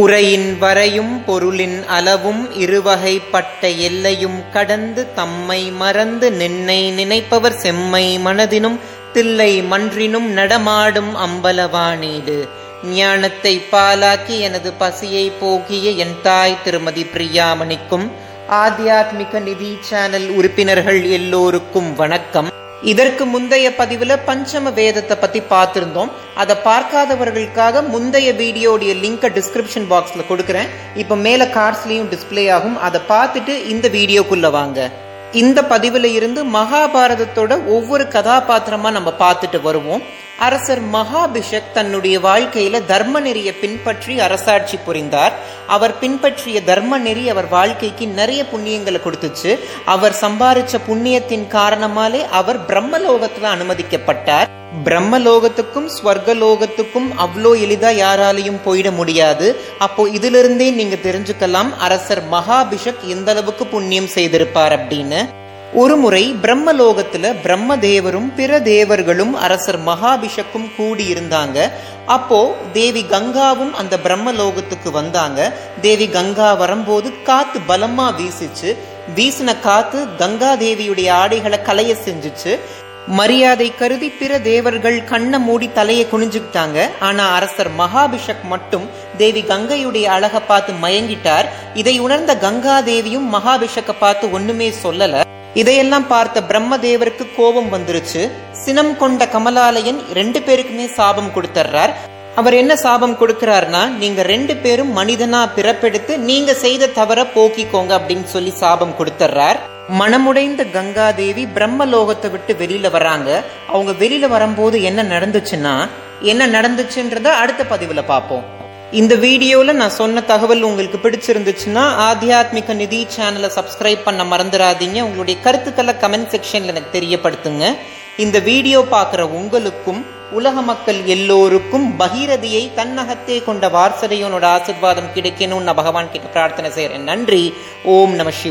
உரையின் வரையும் பொருளின் அளவும் இருவகைப்பட்ட எல்லையும் கடந்து தம்மை மறந்து நின்னை நினைப்பவர் செம்மை மனதினும் தில்லை மன்றினும் நடமாடும் அம்பலவாணீடு ஞானத்தை பாலாக்கி எனது பசியை போக்கிய என் தாய் திருமதி பிரியாமணிக்கும் ஆத்தியாத்மிக நிதி சேனல் உறுப்பினர்கள் எல்லோருக்கும் வணக்கம். இதற்கு முந்தைய பதிவுல பஞ்சம வேதத்தை பத்தி பார்த்திருந்தோம். அதை பார்க்காதவர்களுக்காக முந்தைய வீடியோடைய லிங்கை டிஸ்கிரிப்ஷன் பாக்ஸ்ல கொடுக்குறேன். இப்ப மேல கார்ட்ஸ்லயும் டிஸ்பிளே ஆகும். அதை பார்த்துட்டு இந்த வீடியோக்குள்ள வாங்க. இந்த பதிவுல இருந்து மகாபாரதத்தோட ஒவ்வொரு கதாபாத்திரமா நம்ம பார்த்துட்டு வருவோம். அரசர் மகாபிஷக் தன்னுடைய வாழ்க்கையில தர்ம நெறியை பின்பற்றி அரசாட்சி புரிந்தார். அவர் பின்பற்றிய தர்ம நெறி அவர் வாழ்க்கைக்கு நிறைய புண்ணியங்களை கொடுத்துச்சு. அவர் சம்பாரிச்ச புண்ணியத்தின் காரணமாலே அவர் பிரம்மலோகத்துல அனுமதிக்கப்பட்டார். பிரம்மலோகத்துக்கும் ஸ்வர்கலோகத்துக்கும் அவ்வளோ எளிதா யாராலையும் போயிட முடியாது. அப்போ இதிலிருந்தே நீங்க தெரிஞ்சுக்கலாம் அரசர் மகாபிஷக் எந்த அளவுக்கு புண்ணியம் செய்திருப்பார் அப்படின்னு. ஒருமுறை பிரம்மலோகத்துல பிரம்மதேவரும் பிற தேவர்களும் அரசர் மகாபிஷக்கும் கூடியிருந்தாங்க. அப்போ தேவி கங்காவும் அந்த பிரம்மலோகத்துக்கு வந்தாங்க. தேவி கங்கா வரும்போது காத்து பலமா வீசிச்சு. வீசின காத்து கங்கா தேவியுடைய ஆடைகளை கலைய செஞ்சுச்சு. மரியாதை கருதி பிற தேவர்கள் கண்ணை மூடி தலையை குனிஞ்சுக்கிட்டாங்க. ஆனா அரசர் மகாபிஷக் மட்டும் தேவி கங்கையுடைய அழக பார்த்து மயங்கிட்டார். இதை உணர்ந்த கங்கா தேவியும் மகாபிஷக்க பார்த்து ஒண்ணுமே சொல்லல. இதையெல்லாம் பார்த்த பிரம்மதேவருக்கு கோபம் வந்துருச்சு. சினம் கொண்ட கமலாலயன் ரெண்டு பேருக்குமே சாபம் கொடுத்துட்றார் அவர் என்ன சாபம் கொடுக்கிறார்னா நீங்க ரெண்டு பேரும் மனிதனா பிறப்பெடுத்து நீங்க செய்த தவற போக்கிக்கோங்க அப்படின்னு சொல்லி சாபம் கொடுத்துட்றார் மனமுடைந்த கங்காதேவி பிரம்மலோகத்தை விட்டு வெளியில வராங்க. அவங்க வெளியில வரும்போது என்ன நடந்துச்சுன்னா என்ன நடந்துச்சுன்றத அடுத்த பதிவுல பார்ப்போம். இந்த வீடியோவில் நான் சொன்ன தகவல் உங்களுக்கு பிடிச்சிருந்துச்சுன்னா ஆத்தியாத்மிக நிதி சேனலை சப்ஸ்கிரைப் பண்ண மறந்துடாதீங்க. உங்களுடைய கருத்துக்களை கமெண்ட் செக்ஷனில் எனக்கு தெரியப்படுத்துங்க. இந்த வீடியோ பார்க்குற உங்களுக்கும் உலக மக்கள் எல்லோருக்கும் பகீரதியை தன்னகத்தே கொண்ட வாரசதையோனோட ஆசிர்வாதம் கிடைக்கணும்னு நான் பகவான் கிட்ட பிரார்த்தனை செய்கிறேன் நன்றி. ஓம் நம சிவ